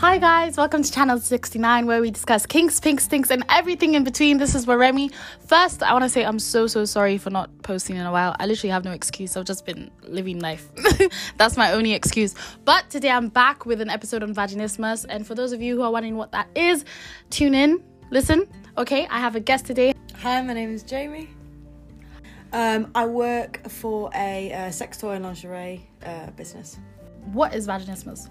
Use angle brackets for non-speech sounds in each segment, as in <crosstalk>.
Hi guys, welcome to channel 69 where we discuss kinks, pinks, stinks, and everything in between. This is Remy. First, I want to say I'm so so sorry for not posting in a while. I literally have no excuse. I've just been living life. <laughs> That's my only excuse. But today I'm back with an episode on vaginismus, and for those of you who are wondering what that is, tune in, listen. Okay, I have a guest today. Hi, my name is Jamie. Um, I work for a uh, sex toy and lingerie uh, business. What is vaginismus?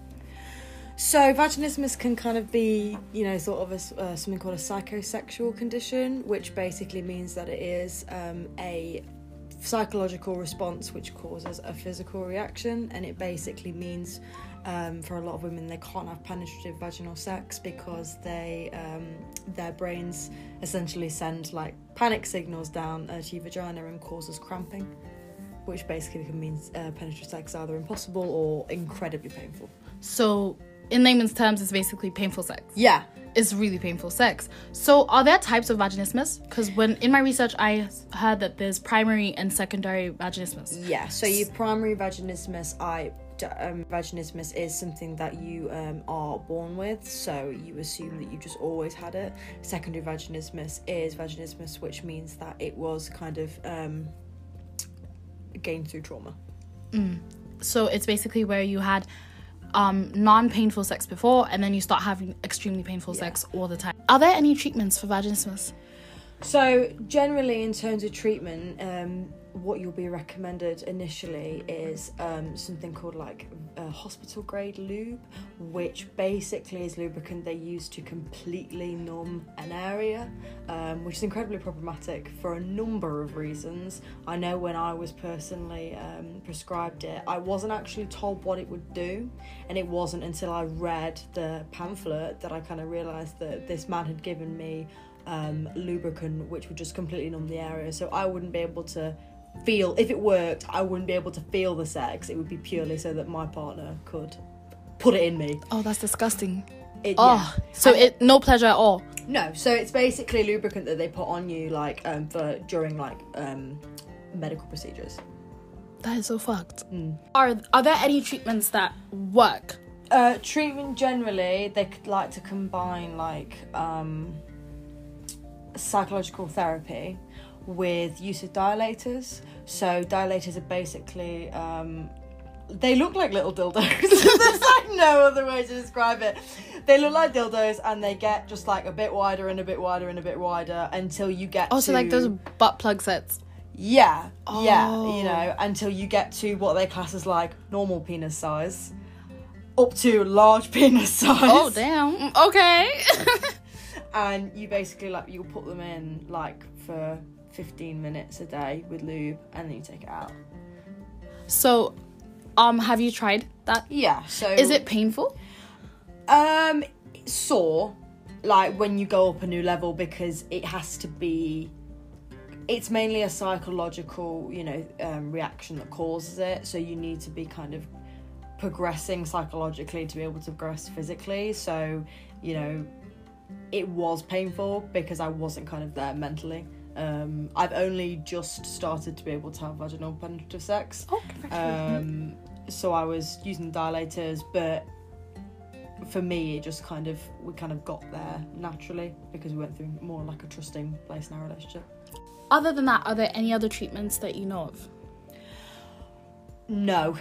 So, vaginismus can kind of be, you know, sort of uh, something called a psychosexual condition, which basically means that it is um, a psychological response which causes a physical reaction, and it basically means um, for a lot of women they can't have penetrative vaginal sex because they um, their brains essentially send like panic signals down uh, to your vagina and causes cramping, which basically can mean uh, penetrative sex is either impossible or incredibly painful. So, in layman's terms, it's basically painful sex. Yeah, It's really painful sex. So, are there types of vaginismus? Because when in my research, I heard that there's primary and secondary vaginismus. Yeah, so your primary vaginismus, I um, vaginismus is something that you um, are born with, so you assume that you just always had it. Secondary vaginismus is vaginismus, which means that it was kind of um, gained through trauma. So it's basically where you had um, non-painful sex before, and then you start having extremely painful Yeah. sex all the time. Are there any treatments for vaginismus? So, generally, in terms of treatment, um, what you'll be recommended initially is um, something called like a hospital grade lube, which basically is lubricant they use to completely numb an area, um, which is incredibly problematic for a number of reasons. I know when I was personally um, prescribed it, I wasn't actually told what it would do, and it wasn't until I read the pamphlet that I kind of realised that this man had given me um, lubricant which would just completely numb the area. So I wouldn't be able to feel, if it worked, I wouldn't be able to feel the sex. It would be purely so that my partner could put it in me. Oh, that's disgusting. It, Oh, so And- it no pleasure at all. No, so it's basically lubricant that they put on you like um, for during like um, medical procedures. That is so fucked. Mm. Are are there any treatments that work? Uh, treatment generally, they could like to combine like um, psychological therapy with use of dilators. So dilators are basically um, they look like little dildos. <laughs> There's like no other way to describe it. They look like dildos, and they get just like a bit wider and a bit wider and a bit wider until you get. Oh, so to, like those butt plug sets. Yeah, yeah, Oh. you know, until you get to what they class as like normal penis size, up to large <laughs> penis size. Oh damn. Mm, Okay. <laughs> And you basically like you'll put them in like for 15 minutes a day with lube, and then you take it out. so, um, have you tried that? Yeah. So Is it painful? um sore, like when you go up a new level because it has to be. It's mainly a psychological, you know, um, reaction that causes it. So you need to be kind of progressing psychologically to be able to progress physically. So, you know, it was painful because I wasn't kind of there mentally. Um, I've only just started to be able to have vaginal penetrative sex. Oh, Um, so I was using dilators, but for me, it just kind of we kind of got there naturally because we went through more like a trusting place in our relationship. Other than that, are there any other treatments that you know of? No,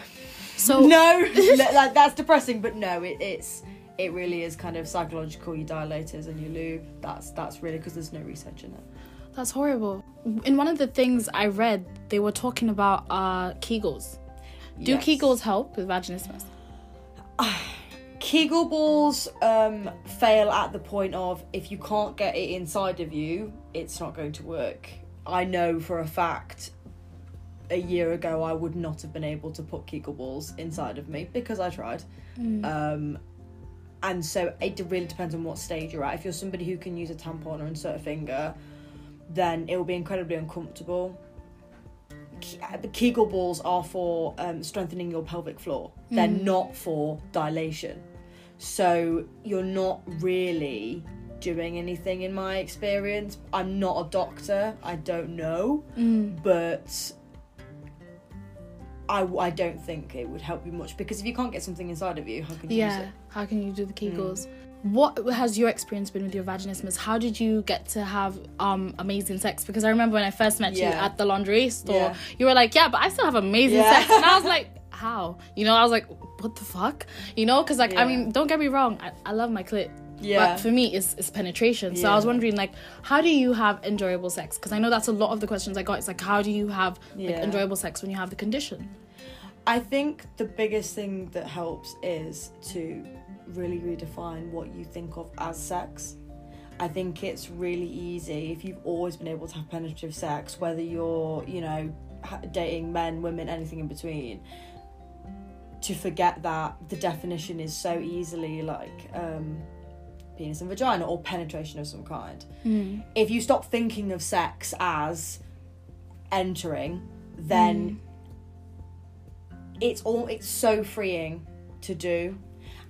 So <laughs> no, <laughs> like that's depressing, but no, it, it's it really is kind of psychological. Your dilators and your lube. That's that's really because there's no research in it. That's horrible. In one of the things I read, they were talking about uh Kegels. Do Yes. Kegels help with vaginismus? <sighs> Kegel balls um, fail at the point of if you can't get it inside of you, it's not going to work. I know for a fact a year ago I would not have been able to put Kegel balls inside of me because I tried. Um, and so it really depends on what stage you're at. If you're somebody who can use a tampon or insert a finger, then it will be incredibly uncomfortable. Uh, The Kegel balls are for um, strengthening your pelvic floor. They're not for dilation. So you're not really doing anything in my experience. I'm not a doctor. I don't know, but I, I don't think it would help you much because if you can't get something inside of you, how can you use Yeah. it? How can you do the Mm. Kegels? What has your experience been with your vaginismus? How did you get to have um amazing sex? Because I remember when I first met you at the laundry store, Yeah. you were like, "Yeah, but I still have amazing Yeah. sex," and I was <laughs> like, "How?" You know, I was like, "What the fuck?" You know, because like I mean, don't get me wrong, I, I love my clit. Yeah. But for me, it's, it's penetration. So I was wondering, like, how do you have enjoyable sex? Because I know that's a lot of the questions I got. It's like, how do you have like, Yeah. enjoyable sex when you have the condition? I think the biggest thing that helps is to really redefine what you think of as sex. I think it's really easy if you've always been able to have penetrative sex, whether you're, you know, dating men, women, anything in between, to forget that the definition is so easily like um, penis and vagina or penetration of some kind. If you stop thinking of sex as entering, then it's all it's so freeing to do.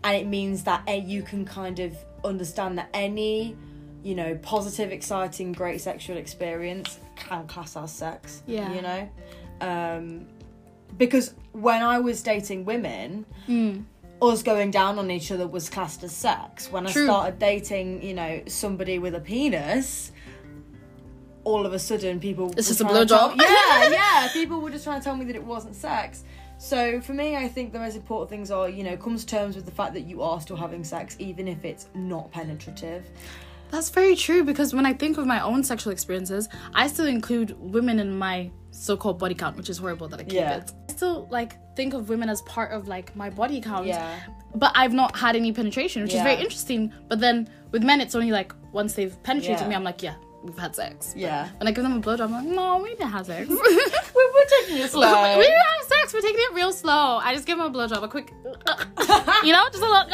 And it means that eh, you can kind of understand that any you know positive exciting great sexual experience can class as sex Yeah. you know? Um because when i was dating women us going down on each other was classed as sex when True. i started dating you know somebody with a penis all of a sudden people It's just a blowjob. yeah <laughs> yeah people were just trying to tell me that it wasn't sex so for me i think the most important things are you know comes to terms with the fact that you are still having sex even if it's not penetrative That's very true because when I think of my own sexual experiences, I still include women in my so-called body count, which is horrible that I keep Yeah. it. I still like think of women as part of like my body count. Yeah. But I've not had any penetration, which is very interesting. But then with men, it's only like once they've penetrated Yeah. me, I'm like, yeah, we've had sex. But Yeah. When I give them a blowjob, I'm like, no, we didn't have sex. <laughs> we we're, taking it slow <laughs> we didn't have sex. We're taking it real slow. I just give them a blowjob, a quick, <laughs> you know, just a little.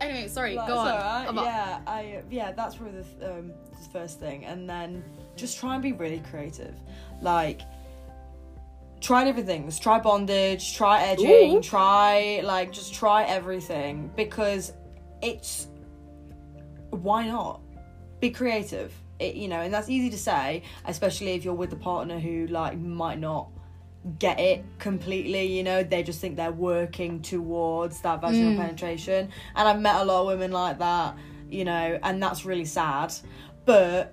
Anyway, sorry. That's go on. About- Yeah, I yeah, that's probably the, th- um, the first thing, and then just try and be really creative. Like, try different things. Try bondage. Try edging. Ooh. Try like just try everything because it's why not be creative. It, you know, and that's easy to say, especially if you're with a partner who like might not get it completely you know they just think they're working towards that vaginal mm. penetration and i've met a lot of women like that you know and that's really sad but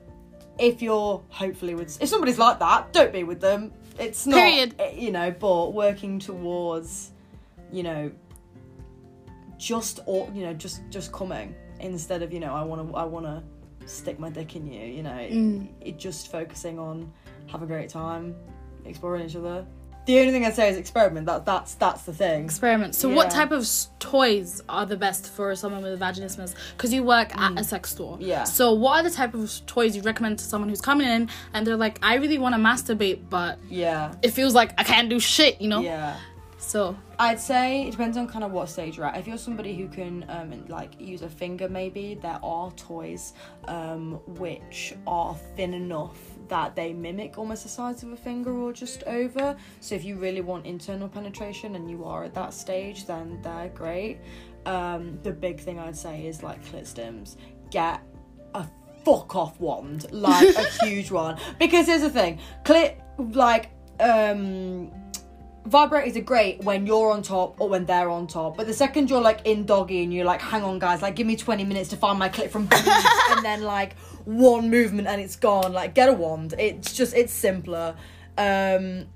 if you're hopefully with if somebody's like that don't be with them it's not Period. eh, you know but working towards you know just or you know just just coming instead of you know i want to i want to stick my dick in you you know Mm. it, just focusing on have a great time exploring each other the only thing i'd say is experiment that that's that's the thing experiment. So, what type of s- toys are the best for someone with vaginismus? Because you work at a sex store. Mm. Yeah. So, what are the type of toys you recommend to someone who's coming in and they're like, I really want to masturbate, but yeah it feels like I can't do shit, you know? yeah So, I'd say it depends on kind of what stage you're at. If you're somebody who can um, like use a finger, maybe there are toys um, which are thin enough that they mimic almost the size of a finger or just over. So if you really want internal penetration and you are at that stage, then they're great. Um, the big thing I'd say is like clit stims. Get a fuck off wand, like a <laughs> huge one. Because here's the thing, clit like um vibrators are great when you're on top or when they're on top. But the second you're like in doggy and you're like, hang on guys, like give me 20 minutes to find my clip from <laughs> and then like one movement and it's gone. Like get a wand. It's just it's simpler. Um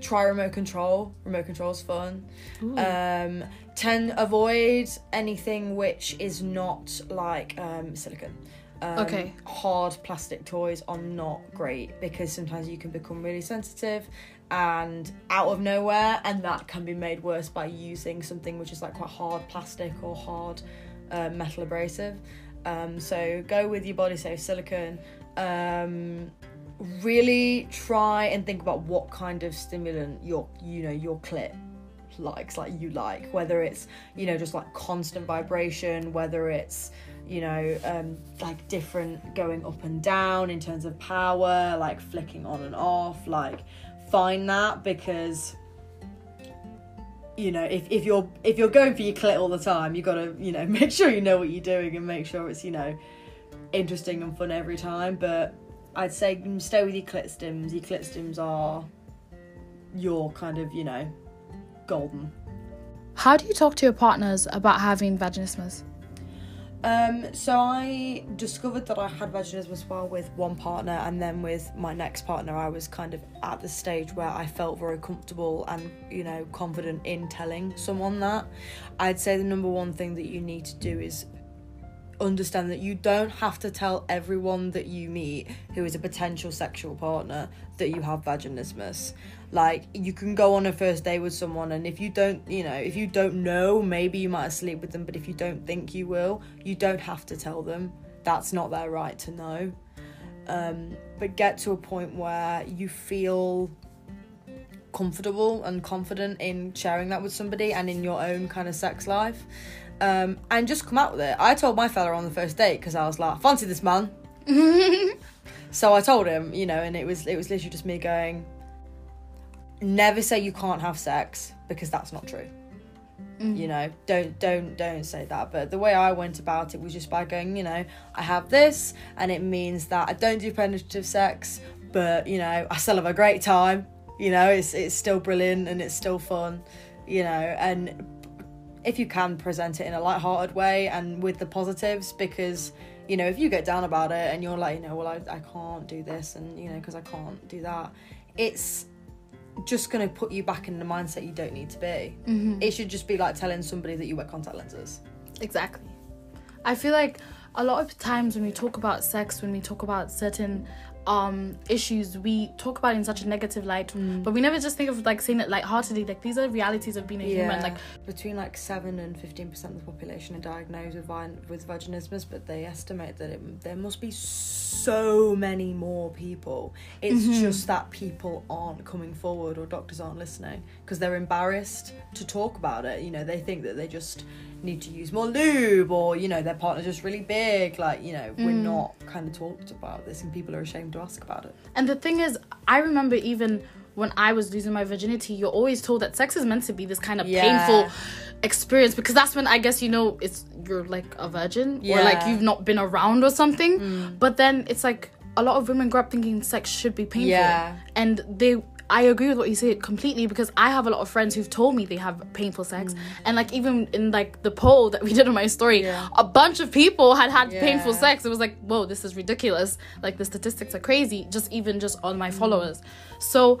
try remote control. Remote control's fun. Um tend avoid anything which is not like um silicone. Um, Okay. Hard plastic toys are not great because sometimes you can become really sensitive and out of nowhere, and that can be made worse by using something which is like quite hard plastic or hard uh, metal abrasive. Um, so go with your body safe silicone. Um, really try and think about what kind of stimulant your you know your clit likes like you like whether it's you know just like constant vibration whether it's you know um like different going up and down in terms of power like flicking on and off like find that because you know if, if you're if you're going for your clit all the time you got to you know <laughs> make sure you know what you're doing and make sure it's you know interesting and fun every time but i'd say stay with your clit stims your clit stims are you're kind of you know golden. How do you talk to your partners about having vaginismus? Um, so I discovered that I had vaginismus well with one partner, and then with my next partner, I was kind of at the stage where I felt very comfortable and you know confident in telling someone that. I'd say the number one thing that you need to do is understand that you don't have to tell everyone that you meet who is a potential sexual partner that you have vaginismus. Like you can go on a first date with someone and if you don't you know if you don't know maybe you might sleep with them but if you don't think you will you don't have to tell them. That's not their right to know. Um, but get to a point where you feel comfortable and confident in sharing that with somebody and in your own kind of sex life um, and just come out with it. I told my fella on the first date because I was like, fancy this man. <laughs> so I told him, you know, and it was it was literally just me going, never say you can't have sex because that's not true. Mm. You know, don't don't don't say that. But the way I went about it was just by going, you know, I have this, and it means that I don't do penetrative sex, but you know, I still have a great time. You know, it's it's still brilliant and it's still fun. You know, and if you can present it in a light-hearted way and with the positives because you know if you get down about it and you're like you know well i, I can't do this and you know because i can't do that it's just going to put you back in the mindset you don't need to be Mm-hmm. it should just be like telling somebody that you wear contact lenses Exactly. I feel like a lot of times when we talk about sex, when we talk about certain um issues, we talk about in such a negative light, but we never just think of like saying it lightheartedly. Like these are realities of being a human. Like between like 7 and 15% of the population are diagnosed with vi- with vaginismus but they estimate that it, there must be so many more people. It's just that people aren't coming forward or doctors aren't listening because they're embarrassed to talk about it. You know they think that they just need to use more lube or you know their partner's just really big like you know we're mm. not kind of talked about this and people are ashamed to ask about it And the thing is, I remember even when I was losing my virginity, you're always told that sex is meant to be this kind of Yeah. painful experience because that's when I guess you know it's you're like a virgin or like you've not been around or something. Mm. But then it's like a lot of women grow up thinking sex should be painful. Yeah. And they I agree with what you say completely because I have a lot of friends who've told me they have painful sex, and like even in like the poll that we did on my story, Yeah. a bunch of people had had painful sex. It was like, whoa, this is ridiculous. Like the statistics are crazy. Just even just on my followers. So,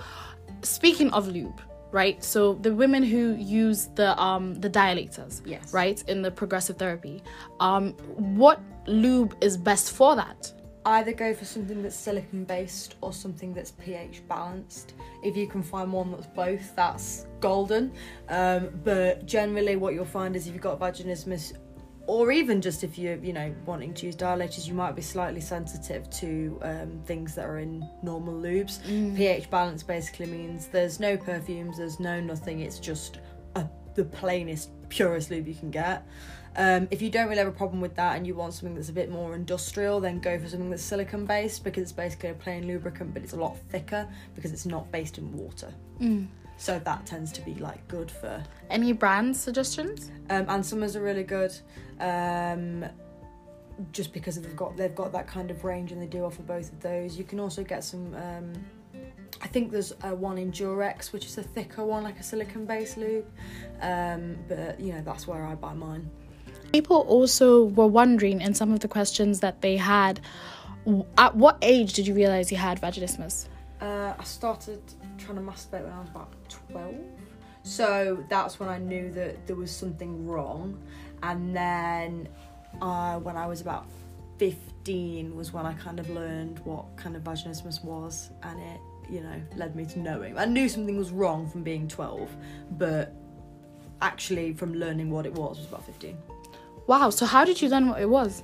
speaking of lube, right? So the women who use the um the dilators, Yes. right, in the progressive therapy, um, what lube is best for that? Either go for something that's silicone based or something that's pH balanced. If you can find one that's both, that's golden. Um, but generally, what you'll find is if you've got vaginismus, or even just if you're, you know, wanting to use dilators, you might be slightly sensitive to um, things that are in normal lubes. pH balance basically means there's no perfumes, there's no nothing. It's just a, the plainest, purest lube you can get. Um, if you don't really have a problem with that and you want something that's a bit more industrial, then go for something that's silicone based because it's basically a plain lubricant, but it's a lot thicker because it's not based in water. So that tends to be like good for. Any brand suggestions? Um, Ann Summers are really good, um, just because they've got they've got that kind of range and they do offer both of those. You can also get some. Um, I think there's uh, one in Durex, which is a thicker one, like a silicone based lube. Um, but you know that's where I buy mine. People also were wondering in some of the questions that they had, at what age did you realize you had vaginismus? Uh, I started trying to masturbate when I was about 12. So that's when I knew that there was something wrong. And then uh, when I was about 15 was when I kind of learned what kind of vaginismus was. And it, you know, led me to knowing. I knew something was wrong from being 12, but actually from learning what it was was about 15. Wow, so how did you learn what it was?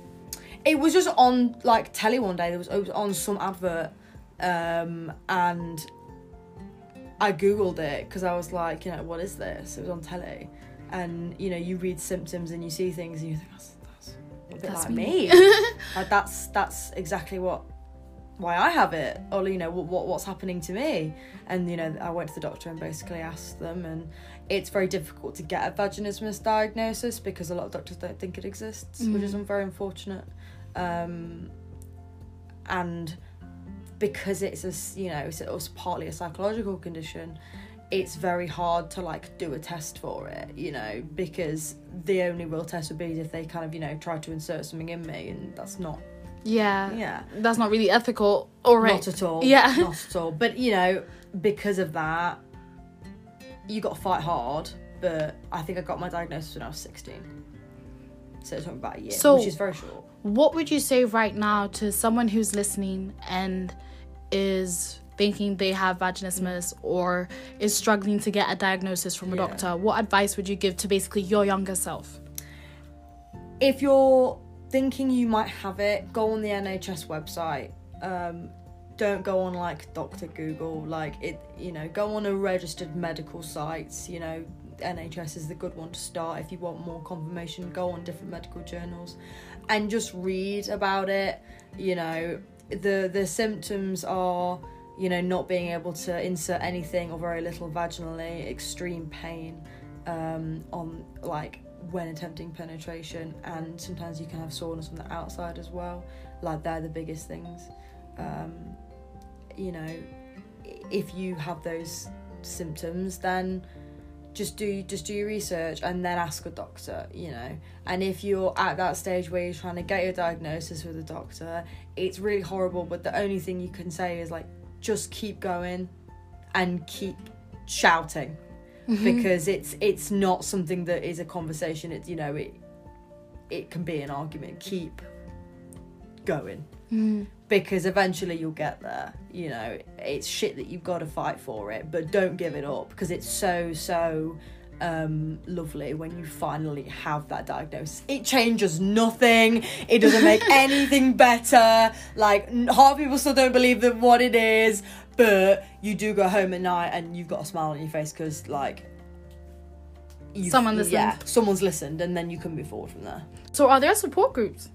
It was just on like telly one day. There was it was on some advert, um, and I googled it because I was like, you know, what is this? It was on telly, and you know, you read symptoms and you see things and you think that's, that's a bit That's like me." me. <laughs> like that's that's exactly what why I have it, or you know, what, what what's happening to me. And you know, I went to the doctor and basically asked them, and it's very difficult to get a vaginismus diagnosis because a lot of doctors don't think it exists, which is very unfortunate. Um, and because it's a you know it's, it's partly a psychological condition, it's very hard to like do a test for it, you know, because the only real test would be if they kind of, you know, try to insert something in me, and that's not, Yeah. yeah, That's not really ethical or right. not at all. Yeah. not at all. But you know, because of that, you got to fight hard. But I think I got my diagnosis when I was sixteen, so it's about a year, So- which is very short. What would you say right now to someone who's listening and is thinking they have vaginismus or is struggling to get a diagnosis from a Yeah. doctor? What advice would you give to basically your younger self? if you're thinking you might have it, go on the NHS website. Um, don't go on like Dr. Google, like it, you know, go on a registered medical sites, you know, NHS is the good one to start. If you want more confirmation, go on different medical journals and just read about it. You know, the the symptoms are, you know, not being able to insert anything or very little vaginally, extreme pain um, on like when attempting penetration, and sometimes you can have soreness from the outside as well. Like they're the biggest things. Um, you know, if you have those symptoms, then just do just do your research and then ask a doctor. You know, and if you're at that stage where you're trying to get your diagnosis with a doctor, it's really horrible. But the only thing you can say is like, just keep going, and keep shouting. Mm-hmm. Because it's it's not something that is a conversation. It's you know it it can be an argument. Keep going mm. Because eventually you'll get there you know. It's shit that you've got to fight for it but don't give it up because it's so so um lovely when you finally have that diagnosis. It changes nothing. It doesn't make <laughs> anything better. Like half people still don't believe that what it is but you do go home at night and you've got a smile on your face because like Someone listened. yeah someone's listened and then you can move forward from there. So are there support groups?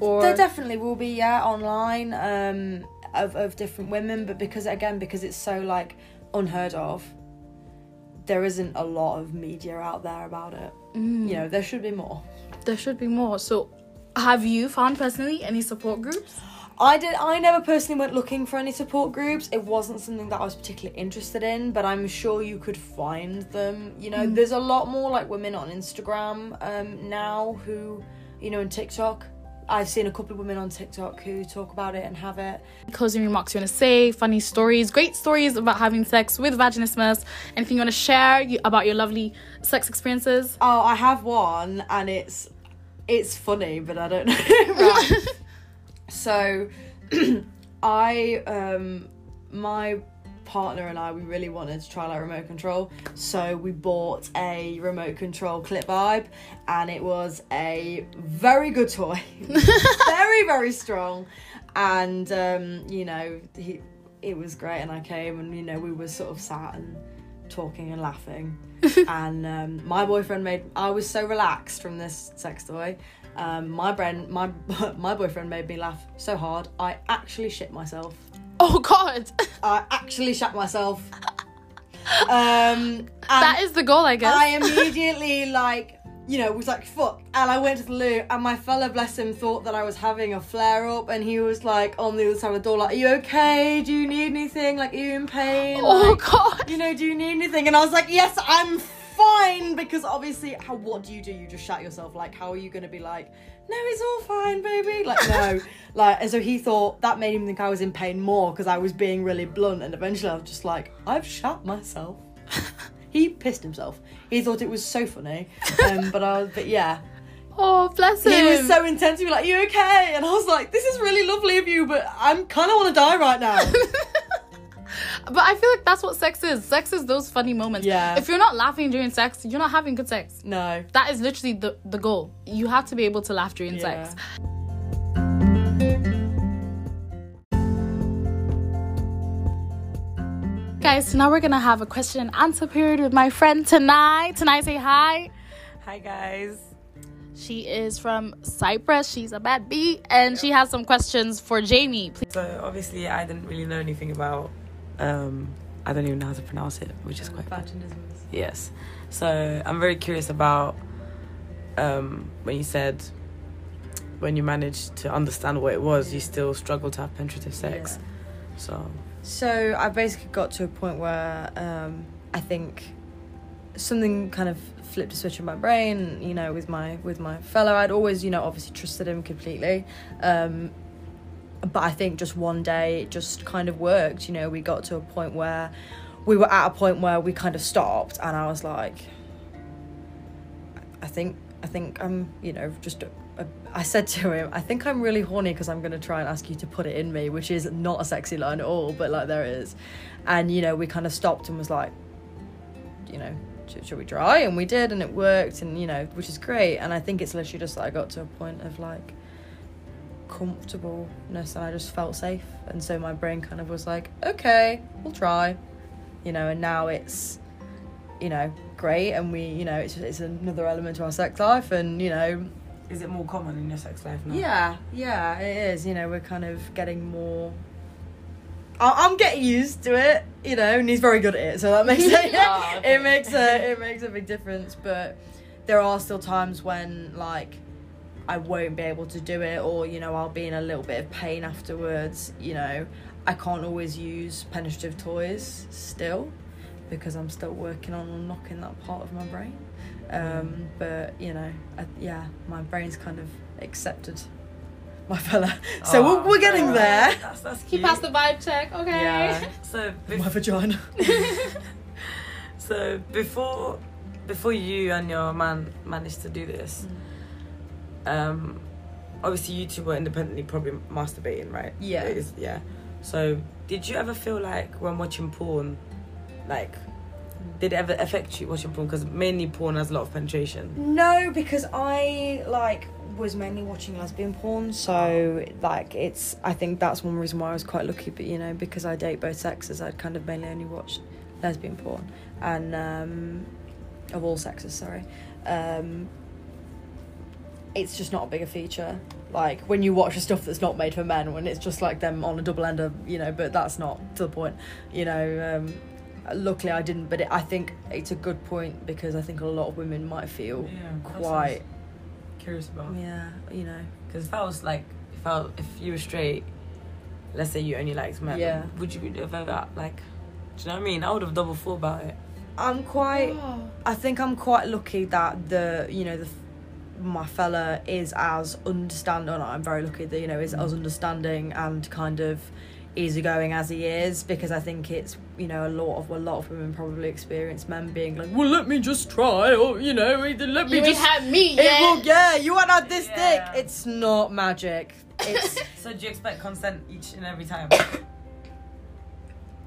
Or there definitely will be, yeah, online um, of of different women, but because again, because it's so like unheard of, there isn't a lot of media out there about it. Mm. You know, there should be more. there should be more. So have you found personally any support groups? I did. I never personally went looking for any support groups. It wasn't something that I was particularly interested in, but I'm sure you could find them. You know, there's a lot more like women on Instagram um, now who, you know, and TikTok. I've seen a couple of women on TikTok who talk about it and have it. Closing remarks you want to say, funny stories, great stories about having sex with vaginismus, anything you want to share about your lovely sex experiences? Oh, I have one, and it's it's funny, but I don't <laughs> know. right. <laughs> So, <clears throat> I um my partner and I we really wanted to try like remote control, so we bought a remote control clip vibe, and it was a very good toy, <laughs> very very strong, and um you know he it was great, and I came and you know we were sort of sat and talking and laughing <laughs> and um, my boyfriend made I was so relaxed from this sex toy. Um, my brain, my <laughs> my boyfriend made me laugh so hard I actually shit myself. Oh God, I actually shat myself. Um, and that is the goal, I guess. I immediately like you know was like fuck, and I went to the loo, and my fella bless him thought that I was having a flare up, and he was like on the other side of the door like, "Are you okay? Do you need anything? Like, are you in pain?" oh Like, God. you know, do you need anything? And I was like, yes, I'm fine. Because obviously, how what do you do? You just shut yourself. Like, how are you gonna be like, no, it's all fine, baby? Like, no. <laughs> like, and so he thought that made him think I was in pain more because I was being really blunt. And eventually, I was just like, I've shot myself. <laughs> he pissed himself. He thought it was so funny. Um, but I was, but yeah. Oh, bless him. He was so intense. He was like, "You okay?" And I was like, "This is really lovely of you, but I'm kind of want to die right now." <laughs> But I feel like that's what sex is. Sex is those funny moments. Yeah. If you're not laughing during sex, you're not having good sex. no. That is literally the, the goal. You have to be able to laugh during Yeah. sex. Guys, so now we're gonna have a question and answer period with my friend tonight. Tonight, say hi. Hi guys. She is from Cyprus. She's a bad bee, and she has some questions for Jamie. Please. So obviously I didn't really know anything about um I don't even know how to pronounce it, which is quite. Yes. So I'm very curious about um when you said when you managed to understand what it was, you still struggle to have penetrative sex. So So I basically got to a point where um, I think something kind of flipped a switch in my brain. You know, with my with my fellow, I'd always you know obviously trusted him completely. Um, but I think just one day it just kind of worked. You know, we got to a point where we were at a point where we kind of stopped, and I was like, I think I think I'm you know just. I said to him, I think I'm really horny because I'm going to try and ask you to put it in me, which is not a sexy line at all, but like there is. And, you know, we kind of stopped and was like, you know, should, should we try? And we did, and it worked, and, you know, which is great. And I think it's literally just that I got to a point of like, comfortableness and I just felt safe and so my brain kind of was like okay we'll try you know and now it's you know great and we you know it's it's another element to our sex life and you know Is it more common in your sex life now? yeah yeah it is you know we're kind of getting more I- I'm getting used to it, you know, and he's very good at it, so that makes <laughs> it. <laughs> Oh, okay. It makes a it makes a big difference. But there are still times when like I won't be able to do it, or you know, I'll be in a little bit of pain afterwards. You know, I can't always use penetrative toys still because I'm still working on unlocking that part of my brain. Um, but you know, I, yeah, my brain's kind of accepted my fella. <laughs> So Aw, we're, we're getting alright. there. That's, that's He cute. passed the vibe check. Okay. Yeah. <laughs> So, bef- My vagina. <laughs> so before before you and your man managed to do this, um, obviously you two were independently probably masturbating, right? Yeah. It is- yeah. So did you ever feel like when watching porn, like, did it ever affect you watching porn? Because mainly porn has a lot of penetration. No, because I like was mainly watching lesbian porn, so like it's. I think that's one reason why I was quite lucky. But you know, because I date both sexes, I'd kind of mainly only watched lesbian porn, and um, of all sexes, sorry. Um, it's just not a bigger feature. Like when you watch the stuff that's not made for men, when it's just like them on a double ender, you know. But that's not to the point, you know. Um, luckily, I didn't. But it, I think it's a good point because I think a lot of women might feel quite curious about. yeah, you know. Because if I was like, if I if you were straight, let's say you only liked men, Yeah. would you have ever like? Do you know what I mean? I would have double thought about it. I'm quite. Oh. I think I'm quite lucky that the you know the my fella is as understanding. I'm very lucky that you know is mm. as understanding and kind of easygoing as he is because I think it's you know a lot of a lot of women probably experience men being like, well, let me just try, or you know, let me You just. had me It yet. will, yeah, you want had this Yeah. dick. It's not magic. It's. <laughs> So do you expect consent each and every time?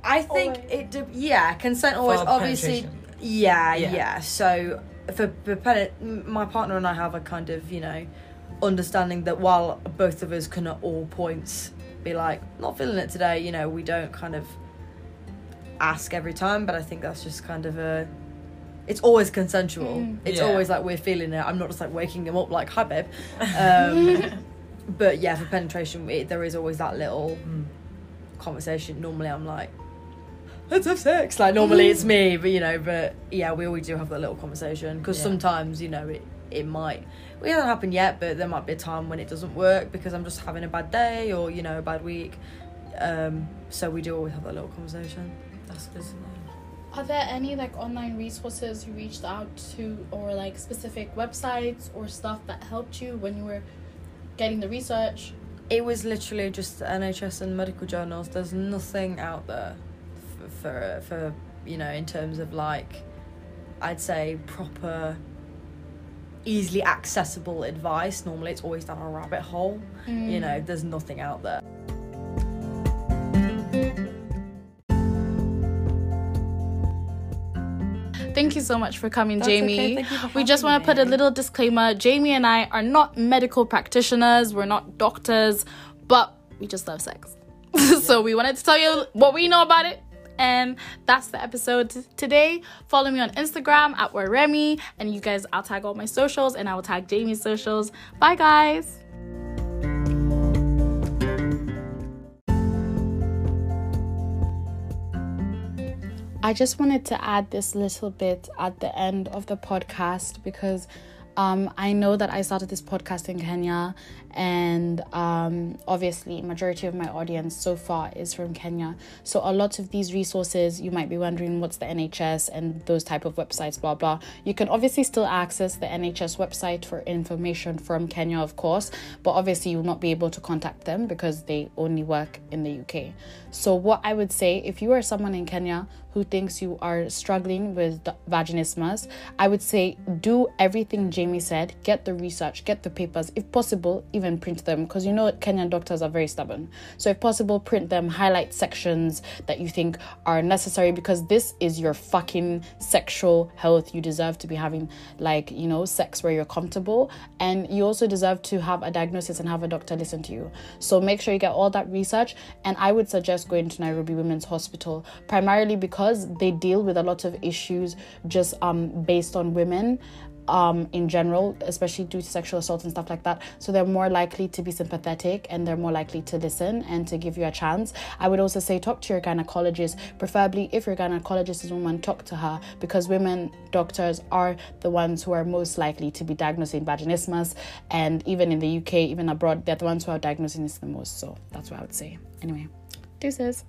I think Always. it. De- yeah, consent always. For Obviously. Yeah, Yeah. yeah, So for, for pen- my partner and I have a kind of you know understanding that while both of us can at all points be like not feeling it today, you know, we don't kind of ask every time. But I think that's just kind of a. It's always consensual. Mm. It's Yeah. always like we're feeling it. I'm not just like waking them up like hi babe. Um, <laughs> but yeah, for penetration, it, there is always that little Mm. conversation. Normally, I'm like, let's have sex. Like normally it's <laughs> me, but you know, but yeah, we always do have that little conversation because Yeah. sometimes you know it it might. It hasn't happened yet, but there might be a time when it doesn't work because I'm just having a bad day or you know a bad week. Um, so we do always have that little conversation. That's good. Are there any like online resources you reached out to, or like specific websites or stuff that helped you when you were getting the research? It was literally just the NHS and medical journals. There's nothing out there for, for for you know in terms of like I'd say proper easily accessible advice. Normally it's always down a rabbit hole. You mm. know, there's nothing out there. Thank you so much for coming, That's Jamie. okay, thank you for we just want to put a little disclaimer. Jamie and I are not medical practitioners. We're not doctors, but we just love sex. <laughs> so we wanted to tell you what we know about it. And that's the episode today. Follow me on Instagram at where Remy, and you guys, I'll tag all my socials, and I will tag Jamie's socials. Bye, guys. I just wanted to add this little bit at the end of the podcast because Um, I know that I started this podcast in Kenya, and um, obviously, majority of my audience so far is from Kenya. So a lot of these resources, you might be wondering what's the NHS and those type of websites, blah blah. You can obviously still access the NHS website for information from Kenya, of course, but obviously you will not be able to contact them because they only work in the UK. So what I would say, if you are someone in Kenya who thinks you are struggling with vaginismus, I would say do everything Jamie said. Get the research, get the papers, if possible, even print them because you know Kenyan doctors are very stubborn. So if possible, print them, highlight sections that you think are necessary because this is your fucking sexual health. You deserve to be having like, you know, sex where you're comfortable and you also deserve to have a diagnosis and have a doctor listen to you. So make sure you get all that research and I would suggest going to Nairobi Women's Hospital primarily because they deal with a lot of issues just um, based on women um, in general, especially due to sexual assault and stuff like that. So they're more likely to be sympathetic and they're more likely to listen and to give you a chance. I would also say talk to your gynecologist, preferably if your gynecologist is a woman, talk to her because women doctors are the ones who are most likely to be diagnosing vaginismus. And even in the UK, even abroad, they're the ones who are diagnosing this the most. So that's what I would say. Anyway, deuces.